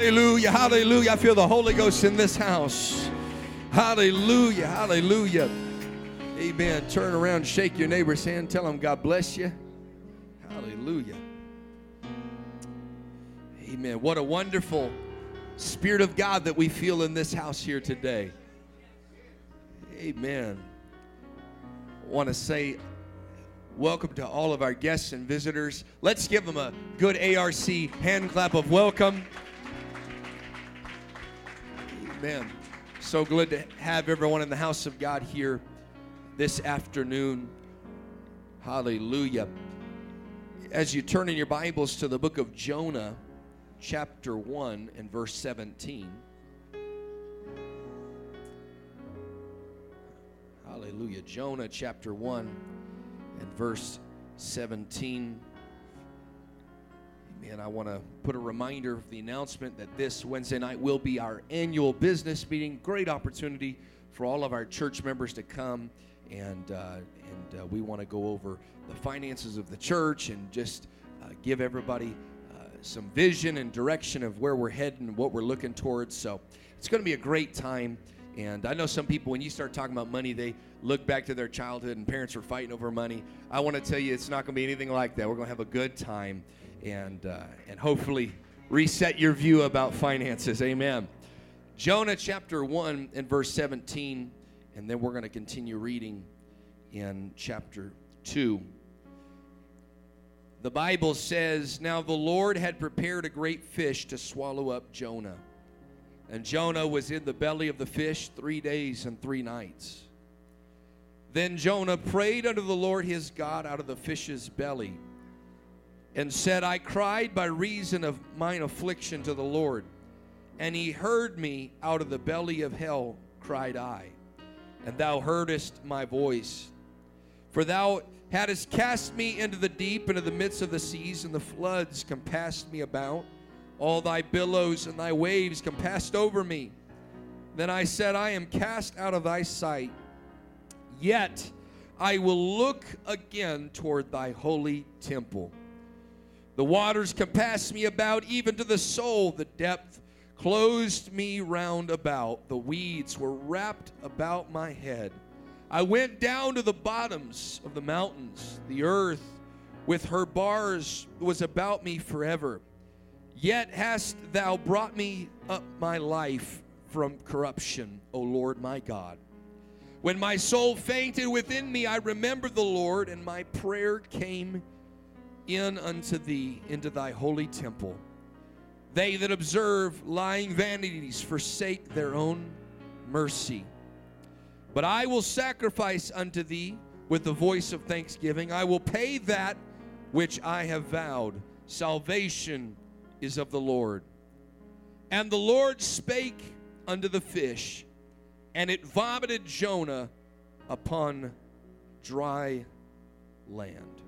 Hallelujah, hallelujah. I feel the Holy Ghost in this house. Hallelujah, hallelujah. Amen. Turn around, shake your neighbor's hand, tell them God bless you. Hallelujah. Amen. What a wonderful Spirit of God that we feel in this house here today. Amen. I want to say welcome to all of our guests and visitors. Let's give them a good ARC hand clap of welcome. Amen. So good to have everyone in the house of God here this afternoon. Hallelujah. As you turn in your Bibles to the book of Jonah, chapter 1 and verse 17. Hallelujah. Jonah chapter 1 and verse 17. Amen. I want to put a reminder of the announcement that this Wednesday night will be our annual business meeting. Great opportunity for all of our church members to come, and uh, and uh, we want to go over the finances of the church and just uh, give everybody uh, some vision and direction of where we're heading and what we're looking towards. So it's going to be a great time. And I know some people, when you start talking about money, they look back to their childhood and parents were fighting over money. I want to tell you, it's not going to be anything like that. We're going to have a good time and, uh, and hopefully reset your view about finances. Amen. Jonah chapter 1 and verse 17, and then we're going to continue reading in chapter 2. The Bible says, Now the Lord had prepared a great fish to swallow up Jonah. And Jonah was in the belly of the fish three days and three nights. Then Jonah prayed unto the Lord his God out of the fish's belly and said, I cried by reason of mine affliction to the Lord. And he heard me out of the belly of hell, cried I. And thou heardest my voice. For thou hadst cast me into the deep, into the midst of the seas, and the floods compassed me about. All thy billows and thy waves compassed over me. Then I said, I am cast out of thy sight. Yet I will look again toward thy holy temple. The waters compassed me about, even to the soul. The depth closed me round about. The weeds were wrapped about my head. I went down to the bottoms of the mountains. The earth with her bars was about me forever. Yet hast thou brought me up my life from corruption, O Lord my God. When my soul fainted within me, I remembered the Lord, and my prayer came in unto thee into thy holy temple. They that observe lying vanities forsake their own mercy. But I will sacrifice unto thee with the voice of thanksgiving. I will pay that which I have vowed. Salvation is of the Lord. And the Lord spake unto the fish, and it vomited Jonah upon dry land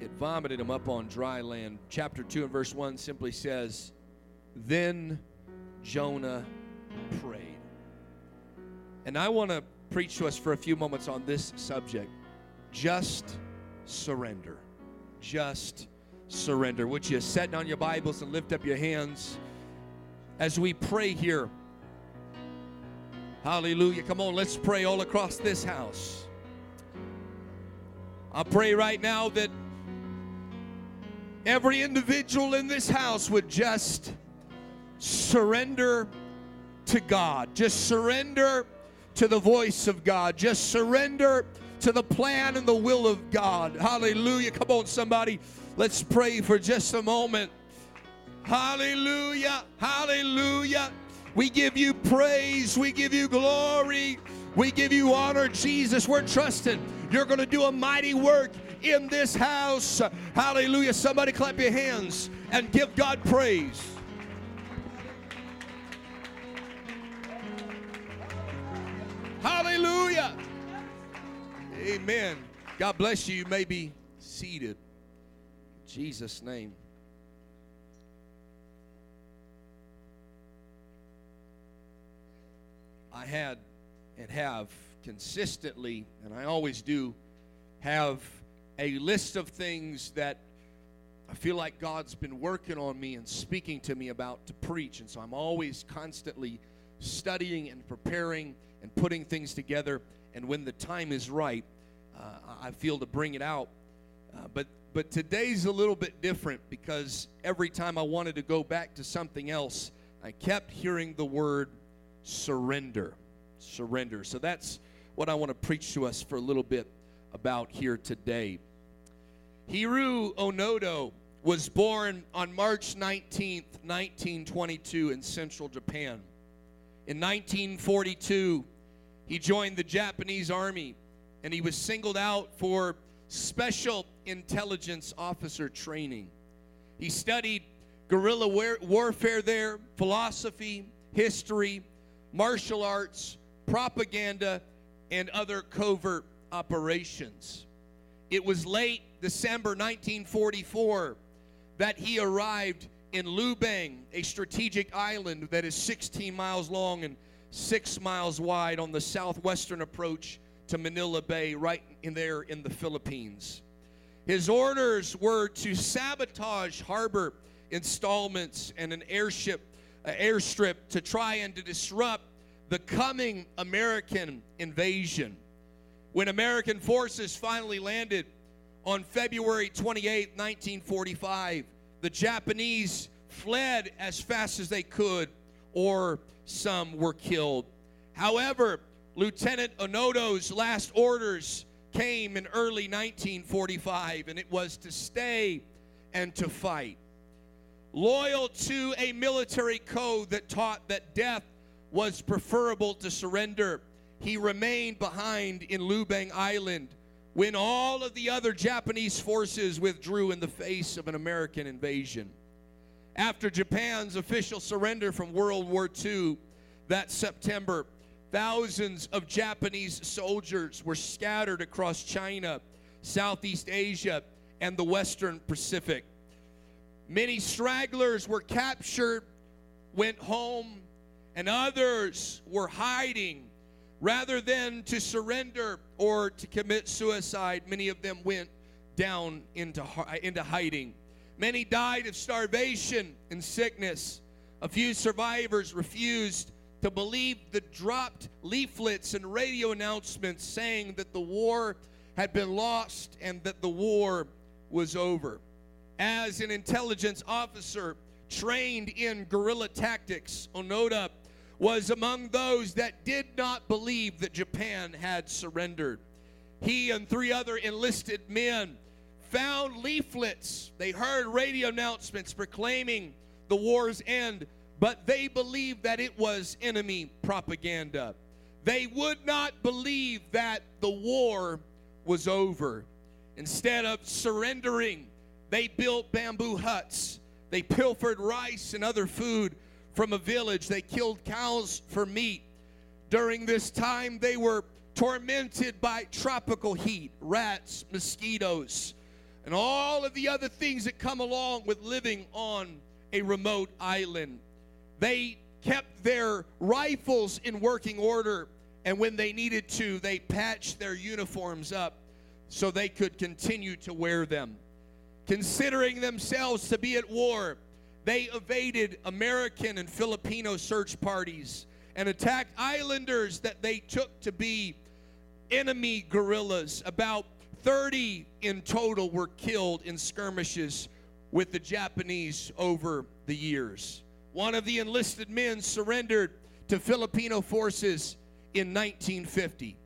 it vomited him up on dry land. Chapter 2 and verse 1 simply says, Then Jonah prayed. And I want to preach to us for a few moments on this subject. Just surrender. Just surrender. Would you set down your Bibles and lift up your hands as we pray here? Hallelujah. Come on, let's pray all across this house. I pray right now that every individual in this house would just surrender to God. Just surrender to the voice of God. Just surrender to the plan and the will of God. Hallelujah. Come on, somebody. Let's pray for just a moment. Hallelujah. Hallelujah. We give you praise. We give you glory. We give you honor, Jesus. We're trusting you're going to do a mighty work in this house. Hallelujah. Somebody clap your hands and give God praise. Hallelujah. Amen. God bless you. You may be seated. In Jesus' name. I had and have consistently, and I always do, have a list of things that I feel like God's been working on me and speaking to me about to preach. And so I'm always constantly studying and preparing and putting things together. And when the time is right, uh, I feel to bring it out. Uh, but but today's a little bit different because every time I wanted to go back to something else, I kept hearing the word surrender. Surrender. So that's what I want to preach to us for a little bit about here today. Hiroo Onoda was born on March 19th, 1922, in central Japan. In 1942, he joined the Japanese army and he was singled out for special intelligence officer training. He studied guerrilla war- warfare there, philosophy, history, martial arts, propaganda, and other covert operations. It was late December 1944 that he arrived in Lubang, a strategic island that is 16 miles long and 6 miles wide on the southwestern approach to Manila Bay, right in there in the Philippines. His orders were to sabotage harbor installments and an airship uh, airstrip to try and to disrupt the coming American invasion. When American forces finally landed on February 28, 1945, the Japanese fled as fast as they could, or some were killed. However, Lieutenant Onoda's last orders came in early 1945, and it was to stay and to fight. Loyal to a military code that taught that death was preferable to surrender, he remained behind in Lubang Island when all of the other Japanese forces withdrew in the face of an American invasion. After Japan's official surrender from World War II that September, Thousands of Japanese soldiers were scattered across China, Southeast Asia, and the Western Pacific. Many stragglers were captured, went home, and others were hiding. Rather than to surrender or to commit suicide, many of them went down into, uh, into hiding. Many died of starvation and sickness. A few survivors refused to believe the dropped leaflets and radio announcements saying that the war had been lost and that the war was over. As an intelligence officer trained in guerrilla tactics, Onoda was among those that did not believe that Japan had surrendered. He and three other enlisted men found leaflets. They heard radio announcements proclaiming the war's end but they believed that it was enemy propaganda. They would not believe that the war was over. Instead of surrendering, they built bamboo huts. They pilfered rice and other food from a village. They killed cows for meat. During this time, they were tormented by tropical heat, rats, mosquitoes, and all of the other things that come along with living on a remote island. They kept their rifles in working order, and when they needed to, they patched their uniforms up so they could continue to wear them. Considering themselves to be at war, they evaded American and Filipino search parties and attacked islanders that they took to be enemy guerrillas. About 30 in total were killed in skirmishes with the Japanese over the years. One of the enlisted men surrendered to Filipino forces in 1950.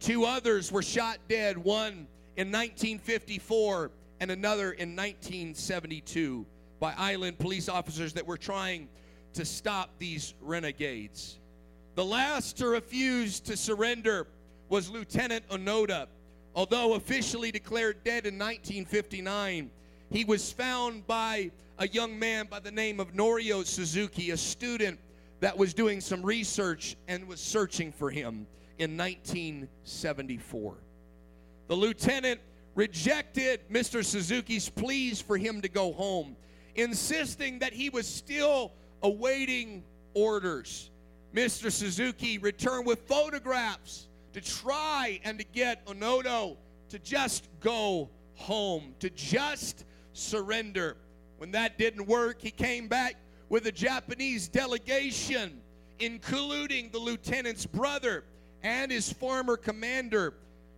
Two others were shot dead, one in 1954 and another in 1972 by island police officers that were trying to stop these renegades. The last to refuse to surrender was Lieutenant Onoda. Although officially declared dead in 1959, he was found by a young man by the name of Norio Suzuki, a student that was doing some research and was searching for him in 1974. The lieutenant rejected Mr. Suzuki's pleas for him to go home, insisting that he was still awaiting orders. Mr. Suzuki returned with photographs to try and to get Onoda to just go home, to just surrender. When that didn't work, he came back with a Japanese delegation, including the lieutenant's brother and his former commander,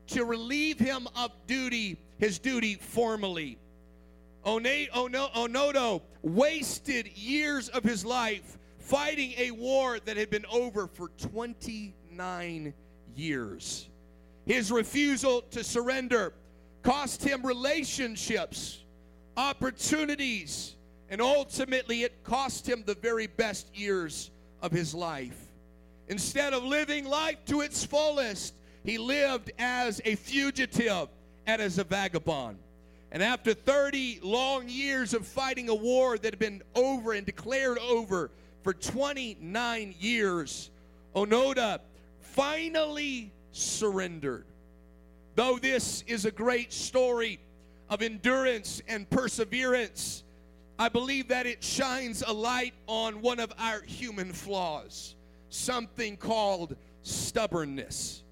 to relieve him of duty, his duty formally. Onoda wasted years of his life fighting a war that had been over for 29 years. His refusal to surrender cost him relationships, opportunities, and ultimately it cost him the very best years of his life. Instead of living life to its fullest, he lived as a fugitive and as a vagabond. And after 30 long years of fighting a war that had been over and declared over for 29 years, Onoda finally surrendered. Though this is a great story of endurance and perseverance, I believe that it shines a light on one of our human flaws, something called stubbornness.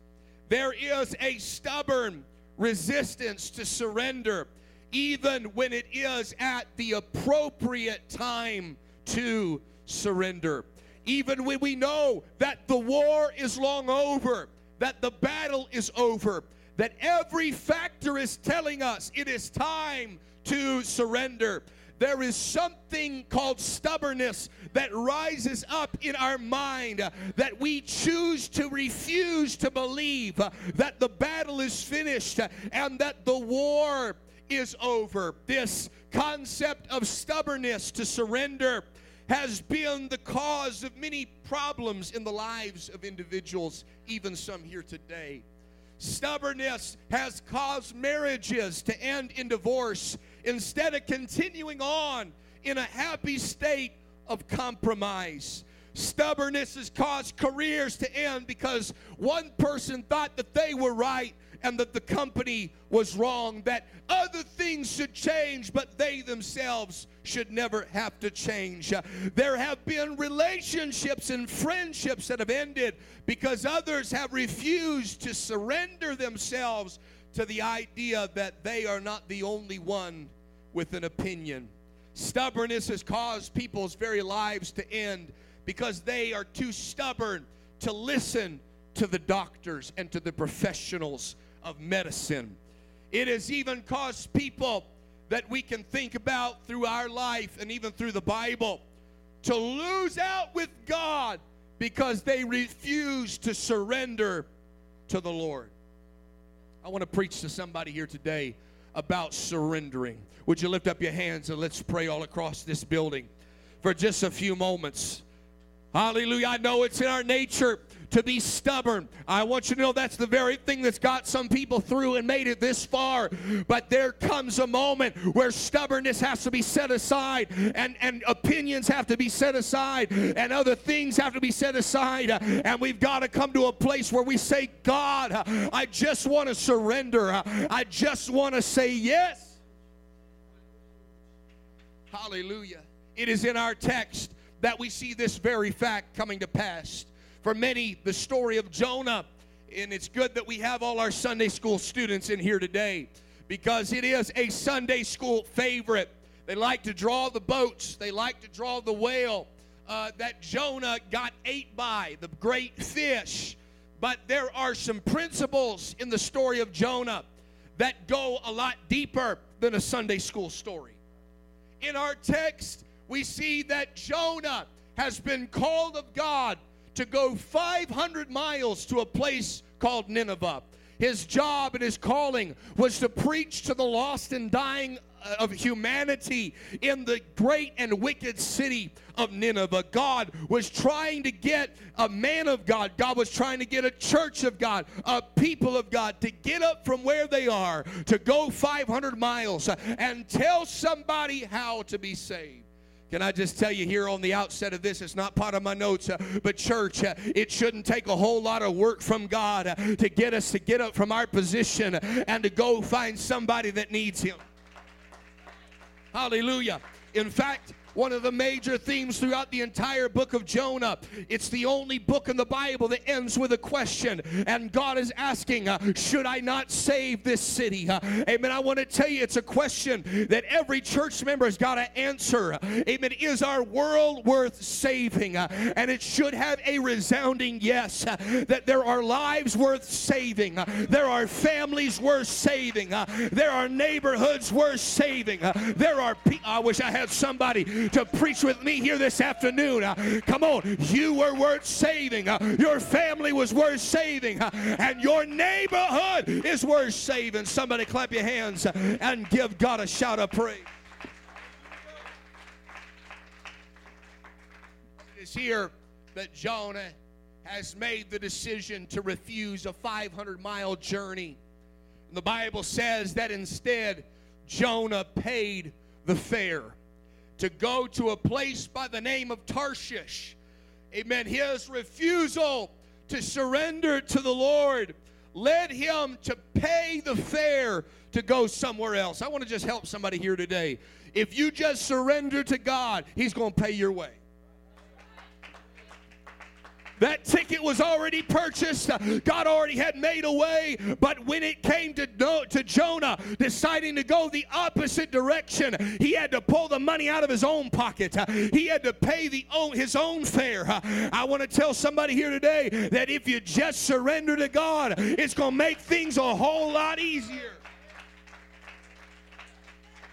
There is a stubborn resistance to surrender, even when it is at the appropriate time to surrender. Even when we know that the war is long over, that the battle is over, that every factor is telling us it is time to surrender. There is something called stubbornness that rises up in our mind that we choose to refuse to believe that the battle is finished and that the war is over. This concept of stubbornness to surrender has been the cause of many problems in the lives of individuals, even some here today. Stubbornness has caused marriages to end in divorce instead of continuing on in a happy state of compromise. Stubbornness has caused careers to end because one person thought that they were right and that the company was wrong, that other things should change, but they themselves should never have to change. There have been relationships and friendships that have ended because others have refused to surrender themselves to the idea that they are not the only one with an opinion. Stubbornness has caused people's very lives to end because they are too stubborn to listen to the doctors and to the professionals of medicine. It has even caused people that we can think about through our life and even through the Bible to lose out with God because they refuse to surrender to the Lord. I want to preach to somebody here today about surrendering. Would you lift up your hands and let's pray all across this building for just a few moments? Hallelujah. I know it's in our nature to be stubborn. I want you to know that's the very thing that's got some people through and made it this far. But there comes a moment where stubbornness has to be set aside and, and opinions have to be set aside and other things have to be set aside. And we've got to come to a place where we say, God, I just want to surrender. I just want to say yes. Hallelujah. It is in our text that we see this very fact coming to pass. For many, the story of Jonah, and it's good that we have all our Sunday school students in here today because it is a Sunday school favorite. They like to draw the boats, they like to draw the whale uh, that Jonah got ate by, the great fish. But there are some principles in the story of Jonah that go a lot deeper than a Sunday school story. In our text, we see that Jonah has been called of God to go 500 miles to a place called Nineveh. His job and his calling was to preach to the lost and dying uh, of humanity in the great and wicked city of Nineveh. God was trying to get a man of God, God was trying to get a church of God, a people of God to get up from where they are, to go 500 miles and tell somebody how to be saved. Can I just tell you here on the outset of this, it's not part of my notes, uh, but church, uh, it shouldn't take a whole lot of work from God uh, to get us to get up from our position and to go find somebody that needs Him. Hallelujah. In fact, one of the major themes throughout the entire book of Jonah. It's the only book in the Bible that ends with a question. And God is asking, uh, Should I not save this city? Uh, amen. I want to tell you, it's a question that every church member has got to answer. Amen. Is our world worth saving? Uh, and it should have a resounding yes uh, that there are lives worth saving, uh, there are families worth saving, uh, there are neighborhoods worth saving, there are. I wish I had somebody to preach with me here this afternoon. Uh, come on, you were worth saving. Uh, your family was worth saving. Uh, and your neighborhood is worth saving. Somebody clap your hands and give God a shout of praise. It is here that Jonah has made the decision to refuse a 500 mile journey. And the Bible says that instead, Jonah paid the fare to go to a place by the name of Tarshish. Amen. His refusal to surrender to the Lord led him to pay the fare to go somewhere else. I want to just help somebody here today. If you just surrender to God, He's going to pay your way. That ticket was already purchased. God already had made a way. But when it came to, to Jonah deciding to go the opposite direction, he had to pull the money out of his own pocket. He had to pay the own, his own fare. I want to tell somebody here today that if you just surrender to God, it's going to make things a whole lot easier.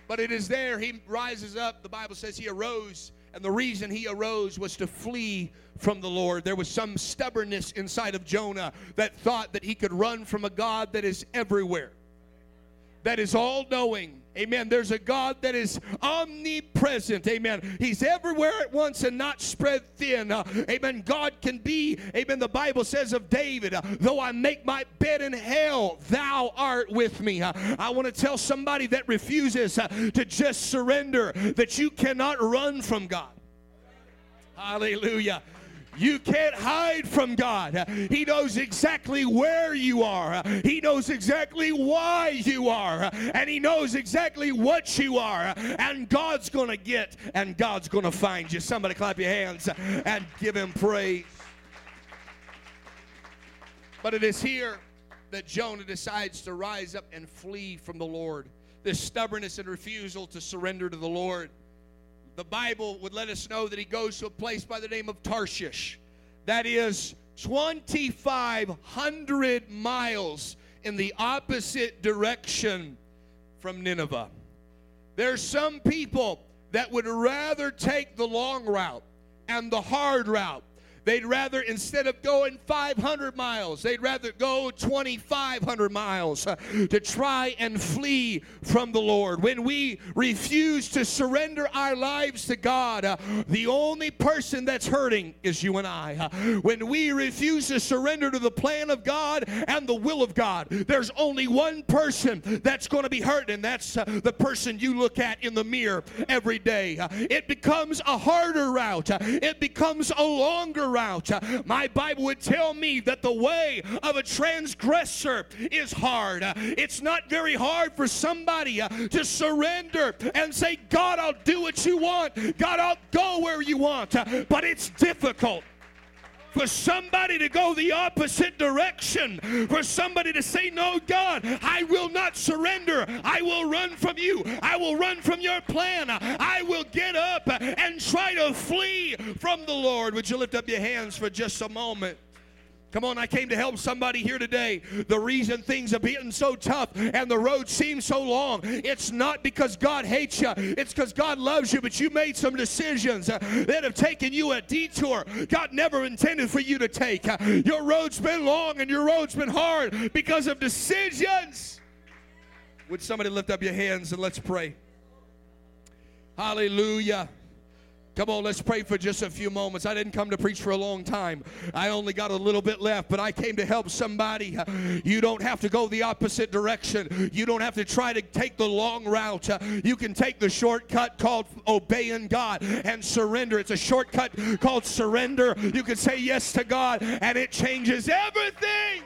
But it is there he rises up. The Bible says he arose, and the reason he arose was to flee from the Lord. There was some stubbornness inside of Jonah that thought that he could run from a God that is everywhere, that is all knowing. Amen. There's a God that is omnipresent. Amen. He's everywhere at once and not spread thin. Uh, amen. God can be, amen. The Bible says of David, uh, though I make my bed in hell, thou art with me. Uh, I want to tell somebody that refuses uh, to just surrender that you cannot run from God. Hallelujah. You can't hide from God. He knows exactly where you are. He knows exactly why you are. And He knows exactly what you are. And God's going to get and God's going to find you. Somebody clap your hands and give Him praise. But it is here that Jonah decides to rise up and flee from the Lord. This stubbornness and refusal to surrender to the Lord the Bible would let us know that he goes to a place by the name of Tarshish. That is 2,500 miles in the opposite direction from Nineveh. There's some people that would rather take the long route and the hard route They'd rather, instead of going 500 miles, they'd rather go 2,500 miles uh, to try and flee from the Lord. When we refuse to surrender our lives to God, uh, the only person that's hurting is you and I. Uh, when we refuse to surrender to the plan of God and the will of God, there's only one person that's going to be hurt, and that's the person you look at in the mirror every day. It becomes a harder route, it becomes a longer route. Uh, my Bible would tell me that the way of a transgressor is hard. Uh, it's not very hard for somebody uh, to surrender and say, God, I'll do what you want. God, I'll go where you want. Uh, but it's difficult for somebody to go the opposite direction, for somebody to say, No, God, I will not surrender. I will run from you. I will run from your plan. I will get up and try to flee from the Lord. Would you lift up your hands for just a moment? Come on, I came to help somebody here today. The reason things are getting so tough and the road seems so long, it's not because God hates you, it's because God loves you, but you made some decisions uh, that have taken you a detour God never intended for you to take. Uh, your road's been long and your road's been hard because of decisions. Would somebody lift up your hands and let's pray? Hallelujah. Come on, let's pray for just a few moments. I didn't come to preach for a long time. I only got a little bit left, but I came to help somebody. You don't have to go the opposite direction. You don't have to try to take the long route. You can take the shortcut called obeying God and surrender. It's a shortcut called surrender. You can say yes to God, and it changes everything.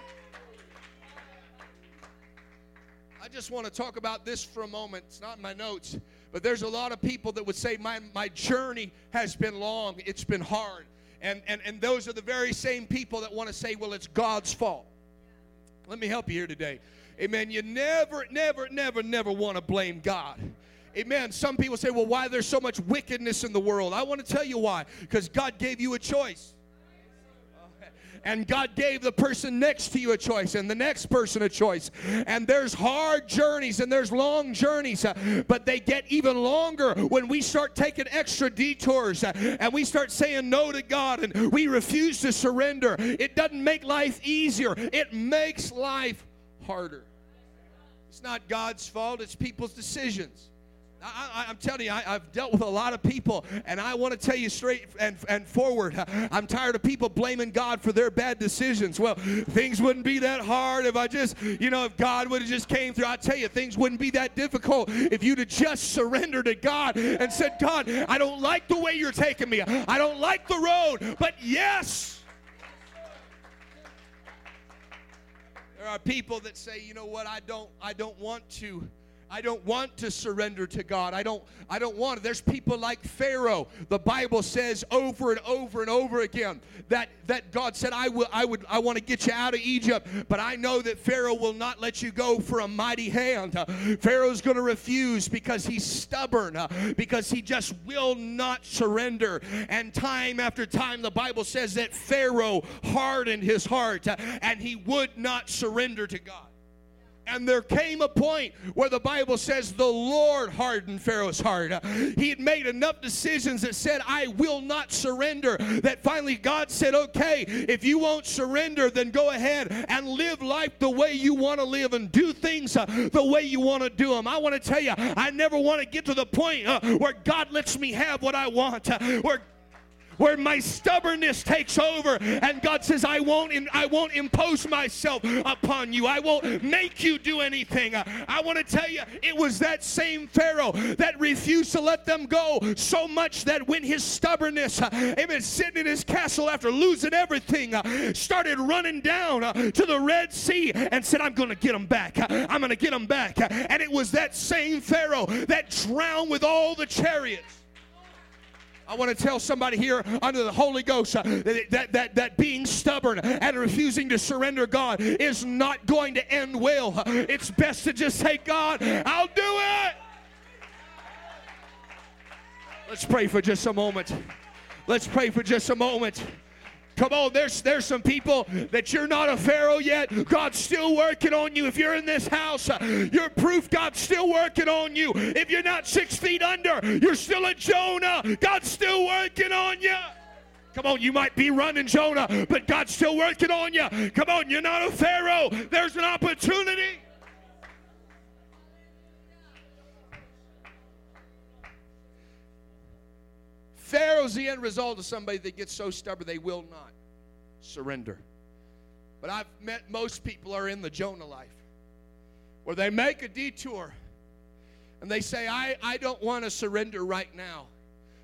I just want to talk about this for a moment. It's not in my notes. But there's a lot of people that would say, My, my journey has been long, it's been hard. And, and, and those are the very same people that want to say, Well, it's God's fault. Let me help you here today. Amen. You never, never, never, never want to blame God. Amen. Some people say, well, why there's so much wickedness in the world? I want to tell you why. Because God gave you a choice. And God gave the person next to you a choice and the next person a choice. And there's hard journeys and there's long journeys, uh, but they get even longer when we start taking extra detours uh, and we start saying no to God and we refuse to surrender. It doesn't make life easier, it makes life harder. It's not God's fault, it's people's decisions. I, am telling you, I, have dealt with a lot of people, and I want to tell you straight and, and forward. I'm tired of people blaming God for their bad decisions. Well, things wouldn't be that hard if I just, you know, if God would have just came through. I tell you, things wouldn't be that difficult if you'd have just surrendered to God and said, God, I don't like the way you're taking me. I don't like the road, but yes. There are people that say, you know what, I don't, I don't want to I don't want to surrender to God. I don't I don't want. There's people like Pharaoh. The Bible says over and over and over again that that God said I will I would I want to get you out of Egypt, but I know that Pharaoh will not let you go for a mighty hand. Uh, Pharaoh's going to refuse because he's stubborn, uh, because he just will not surrender. And time after time the Bible says that Pharaoh hardened his heart uh, and he would not surrender to God. And there came a point where the Bible says the Lord hardened Pharaoh's heart. He had made enough decisions that said, I will not surrender. That finally God said, Okay, if you won't surrender, then go ahead and live life the way you want to live and do things uh, the way you want to do them. I want to tell you, I never want to get to the point uh, where God lets me have what I want, uh, where where my stubbornness takes over and God says I won't I won't impose myself upon you. I won't make you do anything. I want to tell you it was that same Pharaoh that refused to let them go so much that when his stubbornness amen sitting in his castle after losing everything started running down to the Red Sea and said I'm going to get them back. I'm going to get them back. And it was that same Pharaoh that drowned with all the chariots. I want to tell somebody here under the Holy Ghost uh, that, that, that being stubborn and refusing to surrender God is not going to end well. It's best to just say, God, I'll do it. Let's pray for just a moment. Let's pray for just a moment. Come on, there's there's some people that you're not a Pharaoh yet. God's still working on you. If you're in this house, uh, you're proof God's still working on you. If you're not six feet under, you're still a Jonah. God's still working on you. Come on, you might be running Jonah, but God's still working on you. Come on, you're not a Pharaoh. There's an opportunity. Pharaoh's the end result of somebody that gets so stubborn they will not surrender. But I've met most people are in the Jonah life where they make a detour and they say, I, I don't want to surrender right now.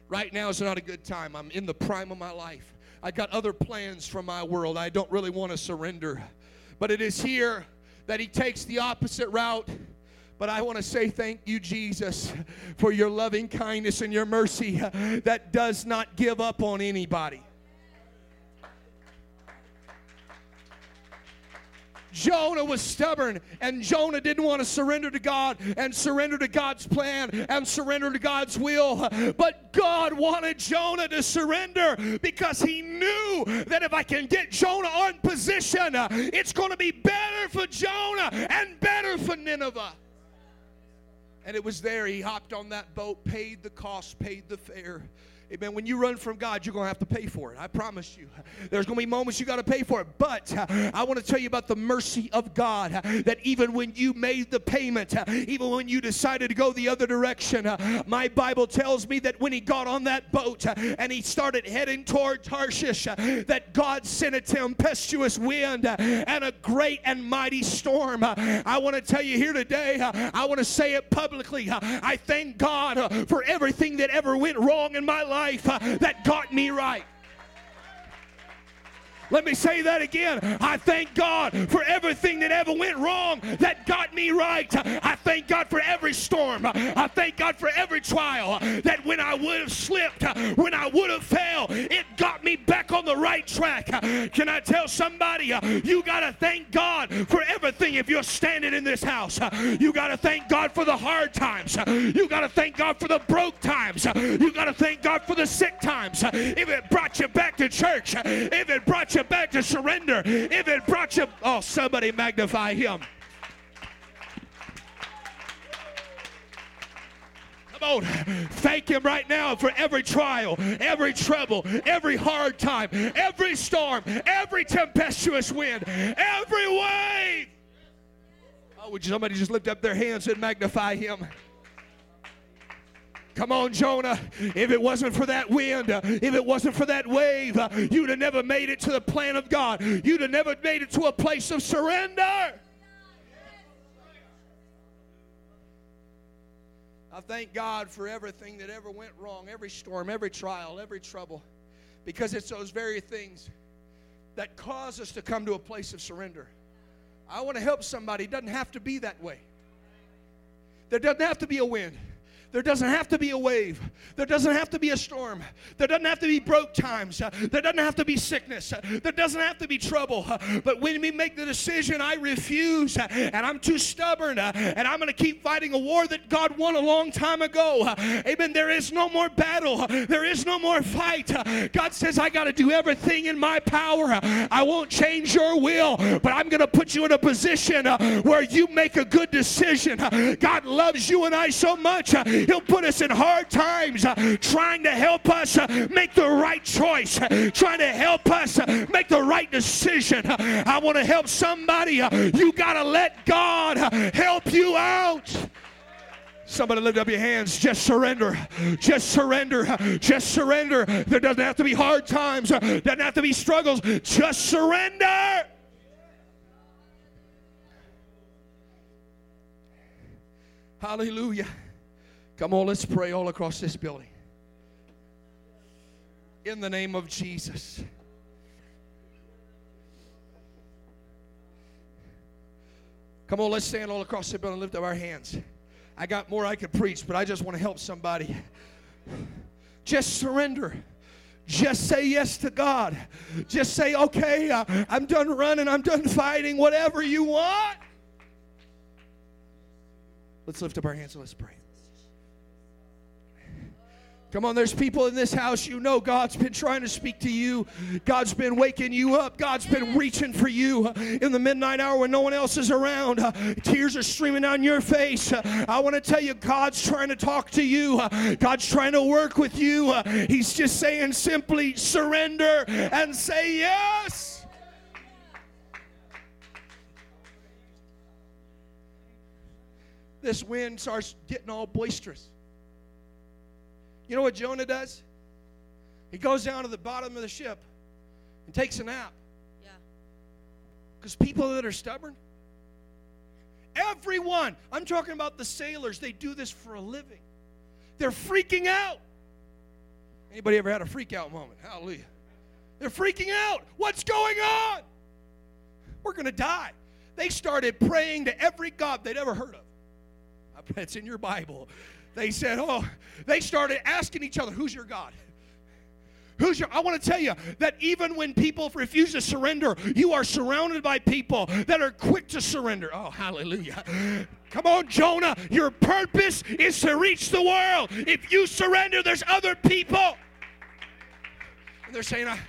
Right now is not a good time. I'm in the prime of my life. I got other plans for my world. I don't really want to surrender. But it is here that he takes the opposite route but I want to say thank you, Jesus, for your loving kindness and your mercy that does not give up on anybody. Jonah was stubborn, and Jonah didn't want to surrender to God and surrender to God's plan and surrender to God's will. But God wanted Jonah to surrender because he knew that if I can get Jonah on position, it's going to be better for Jonah and better for Nineveh. And it was there. He hopped on that boat, paid the cost, paid the fare. Amen. When you run from God, you're going to have to pay for it. I promise you. There's going to be moments you got to pay for it. But uh, I want to tell you about the mercy of God uh, that even when you made the payment, uh, even when you decided to go the other direction, uh, my Bible tells me that when he got on that boat uh, and he started heading toward Tarshish, uh, that God sent a tempestuous wind and a great and mighty storm. I want to tell you here today, I want to say it publicly. I thank God for everything that ever went wrong in my life life uh, that got me right. Let me say that again. I thank God for everything that ever went wrong that got me right. I thank God for every storm. I thank God for every trial that when I would have slipped, when I would have failed, it got me back on the right track. Can I tell somebody, you got to thank God for everything if you're standing in this house. You got to thank God for the hard times. You got to thank God for the broke times. You got to thank God for the sick times. If it brought you back to church, if it brought you back to surrender, if it brought you, oh, somebody magnify Him. Come on. Thank Him right now for every trial, every trouble, every hard time, every storm, every tempestuous wind, every wave. Oh, would somebody just lift up their hands and magnify Him? Come on, Jonah. If it wasn't for that wind, uh, if it wasn't for that wave, uh, you'd have never made it to the plan of God. You'd have never made it to a place of surrender. I thank God for everything that ever went wrong, every storm, every trial, every trouble, because it's those very things that cause us to come to a place of surrender. I want to help somebody. It doesn't have to be that way. There doesn't have to be a wind. There doesn't have to be a wave. There doesn't have to be a storm. There doesn't have to be broke times. There doesn't have to be sickness. There doesn't have to be trouble. But when we make the decision, I refuse and I'm too stubborn and I'm going to keep fighting a war that God won a long time ago. Amen. There is no more battle. There is no more fight. God says, I got to do everything in my power. I won't change your will, but I'm going to put you in a position where you make a good decision. God loves you and I so much. He'll put us in hard times uh, trying to help us uh, make the right choice, uh, trying to help us uh, make the right decision. I want to help somebody. Uh, you got to let God uh, help you out. Somebody lift up your hands. Just surrender. Just surrender. Just surrender. There doesn't have to be hard times. Doesn't have to be struggles. Just surrender. Hallelujah. Come on, let's pray all across this building. In the name of Jesus. Come on, let's stand all across the building and lift up our hands. I got more I could preach, but I just want to help somebody. Just surrender. Just say yes to God. Just say, okay, uh, I'm done running, I'm done fighting, whatever you want. Let's lift up our hands and let's pray. Come on, there's people in this house, you know God's been trying to speak to you. God's been waking you up. God's been reaching for you in the midnight hour when no one else is around. Tears are streaming down your face. I want to tell you, God's trying to talk to you. God's trying to work with you. He's just saying simply surrender and say yes. This wind starts getting all boisterous. You know what Jonah does? He goes down to the bottom of the ship and takes a nap. Yeah. Because people that are stubborn, everyone, I'm talking about the sailors, they do this for a living. They're freaking out. Anybody ever had a freak out moment? Hallelujah. They're freaking out. What's going on? We're going to die. They started praying to every God they'd ever heard of. I bet it's in your Bible they said, oh, they started asking each other, who's your God? Who's your, I want to tell you that even when people refuse to surrender, you are surrounded by people that are quick to surrender. Oh, hallelujah. Come on, Jonah. Your purpose is to reach the world. If you surrender, there's other people. And they're saying, I,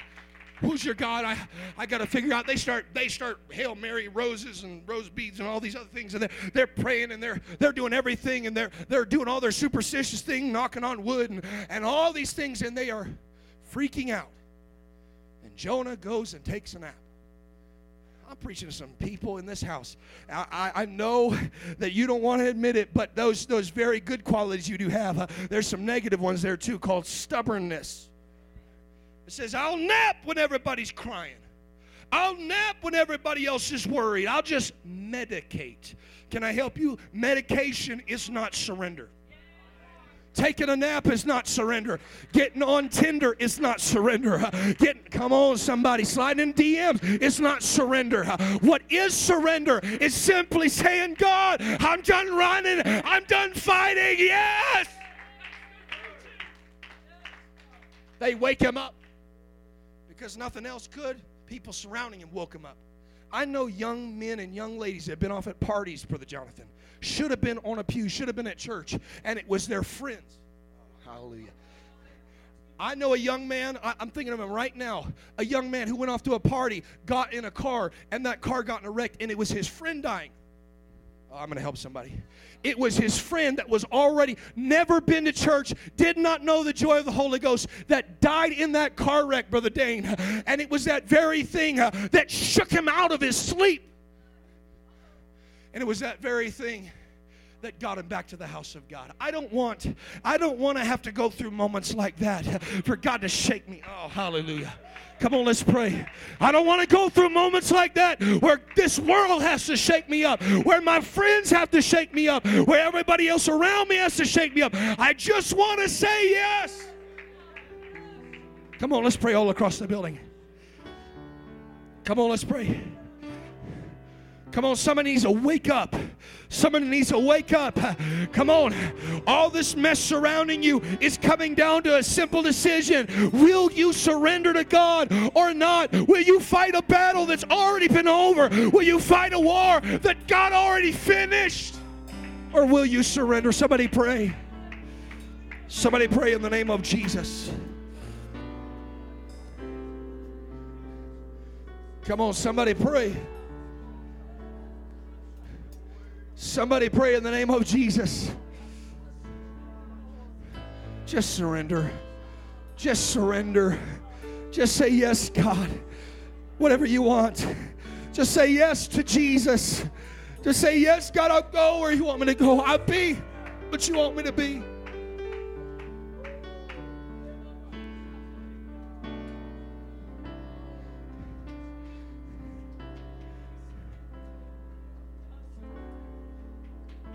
who's your God? I, I got to figure out. They start they start Hail Mary roses and rose beads and all these other things, and they're, they're praying and they're they're doing everything and they're they're doing all their superstitious thing, knocking on wood and, and all these things, and they are freaking out. And Jonah goes and takes a nap. I'm preaching to some people in this house. I, I, know that you don't want to admit it, but those, those very good qualities you do have, uh, there's some negative ones there too called stubbornness. It says, I'll nap when everybody's crying. I'll nap when everybody else is worried. I'll just medicate. Can I help you? Medication is not surrender. Taking a nap is not surrender. Getting on Tinder is not surrender. Getting, come on, somebody, sliding in DMs is not surrender. What is surrender is simply saying, God, I'm done running. I'm done fighting. Yes. They wake him up because nothing else could. People surrounding him woke him up. I know young men and young ladies that have been off at parties, Brother Jonathan, should have been on a pew, should have been at church, and it was their friends. Oh, hallelujah. I know a young man, I, am thinking of him right now, a young man who went off to a party, got in a car, and that car got in a wreck, and it was his friend dying. Oh, I'm going to help somebody. It was his friend that was already never been to church, did not know the joy of the Holy Ghost, that died in that car wreck, Brother Dane. And it was that very thing uh, that shook him out of his sleep. And it was that very thing that got him back to the house of God. I don't want I don't want to have to go through moments like that for God to shake me. Oh, hallelujah. Come on, let's pray. I don't want to go through moments like that where this world has to shake me up, where my friends have to shake me up, where everybody else around me has to shake me up. I just want to say yes. Come on, let's pray all across the building. Come on, let's pray. Come on, somebody needs to wake up. Somebody needs to wake up. Come on. All this mess surrounding you is coming down to a simple decision. Will you surrender to God or not? Will you fight a battle that's already been over? Will you fight a war that God already finished? Or will you surrender? Somebody pray. Somebody pray in the name of Jesus. Come on, somebody pray. Somebody pray in the name of Jesus. Just surrender. Just surrender. Just say yes, God. Whatever you want. Just say yes to Jesus. Just say, Yes, God, I'll go where you want me to go. I'll be what you want me to be.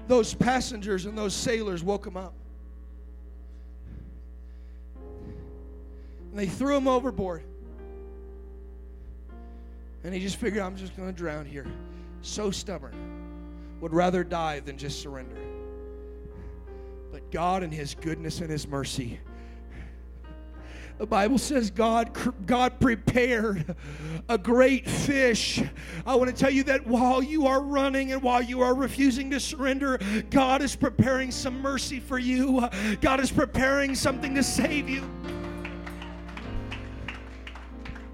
Those passengers and those sailors woke him up. And they threw him overboard. And he just figured, I'm just going to drown here. So stubborn. Would rather die than just surrender. But God, in His goodness and His mercy, the Bible says God, God prepared a great fish. I want to tell you that while you are running and while you are refusing to surrender, God is preparing some mercy for you. God is preparing something to save you.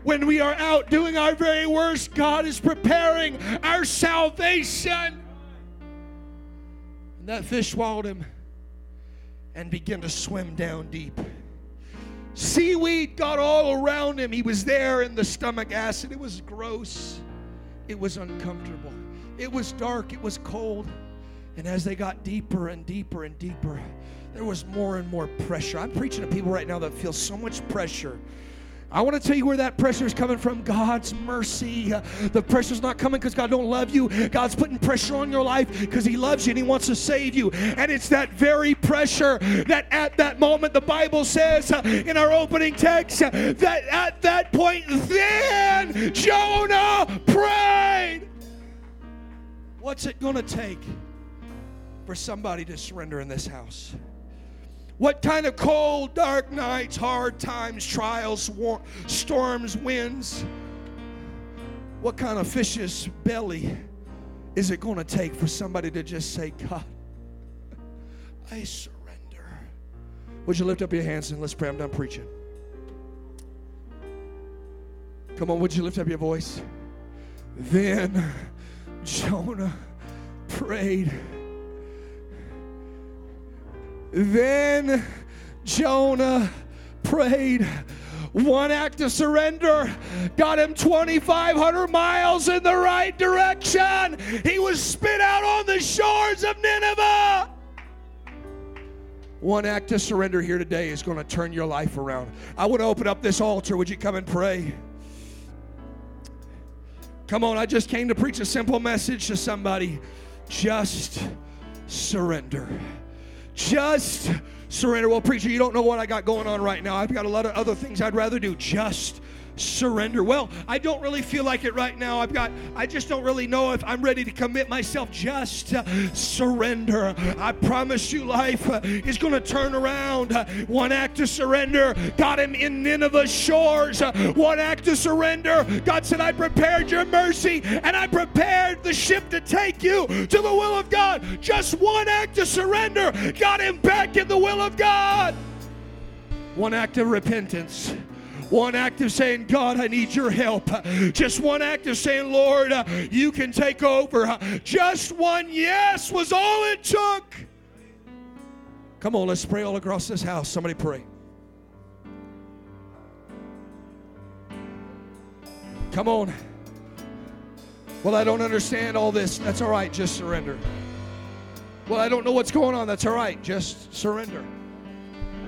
When we are out doing our very worst, God is preparing our salvation. And that fish swallowed him and began to swim down deep. Seaweed got all around him. He was there in the stomach acid. It was gross. It was uncomfortable. It was dark. It was cold. And as they got deeper and deeper and deeper, there was more and more pressure. I'm preaching to people right now that feel so much pressure I want to tell you where that pressure is coming from. God's mercy. The pressure's not coming because God don't love you. God's putting pressure on your life because He loves you and He wants to save you. And it's that very pressure that at that moment the Bible says uh, in our opening text uh, that at that point then Jonah prayed. What's it going to take for somebody to surrender in this house? What kind of cold, dark nights, hard times, trials, war, storms, winds? What kind of fish's belly is it going to take for somebody to just say, God, I surrender? Would you lift up your hands and let's pray? I'm done preaching. Come on, would you lift up your voice? Then Jonah prayed. Then Jonah prayed. One act of surrender got him 2,500 miles in the right direction. He was spit out on the shores of Nineveh. One act of surrender here today is going to turn your life around. I want to open up this altar. Would you come and pray? Come on, I just came to preach a simple message to somebody. Just surrender. Just surrender. Well, preacher, you don't know what I got going on right now. I've got a lot of other things I'd rather do. Just surrender. Well, I don't really feel like it right now. I've got I just don't really know if I'm ready to commit myself. Just uh, surrender. I promise you life uh, is going to turn around. Uh, one act of surrender got him in Nineveh's shores. Uh, one act of surrender. God said, "I prepared your mercy and I prepared the ship to take you to the will of God." Just one act of surrender got him back in the will of God. One act of repentance one act of saying, God, I need your help. Just one act of saying, Lord, uh, you can take over. Just one yes was all it took. Come on, let's pray all across this house. Somebody pray. Come on. Well, I don't understand all this. That's all right. Just surrender. Well, I don't know what's going on. That's all right. Just surrender.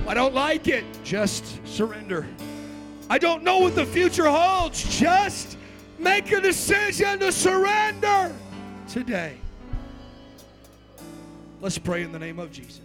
I don't like it. Just surrender. I don't know what the future holds. Just make a decision to surrender today. Let's pray in the name of Jesus.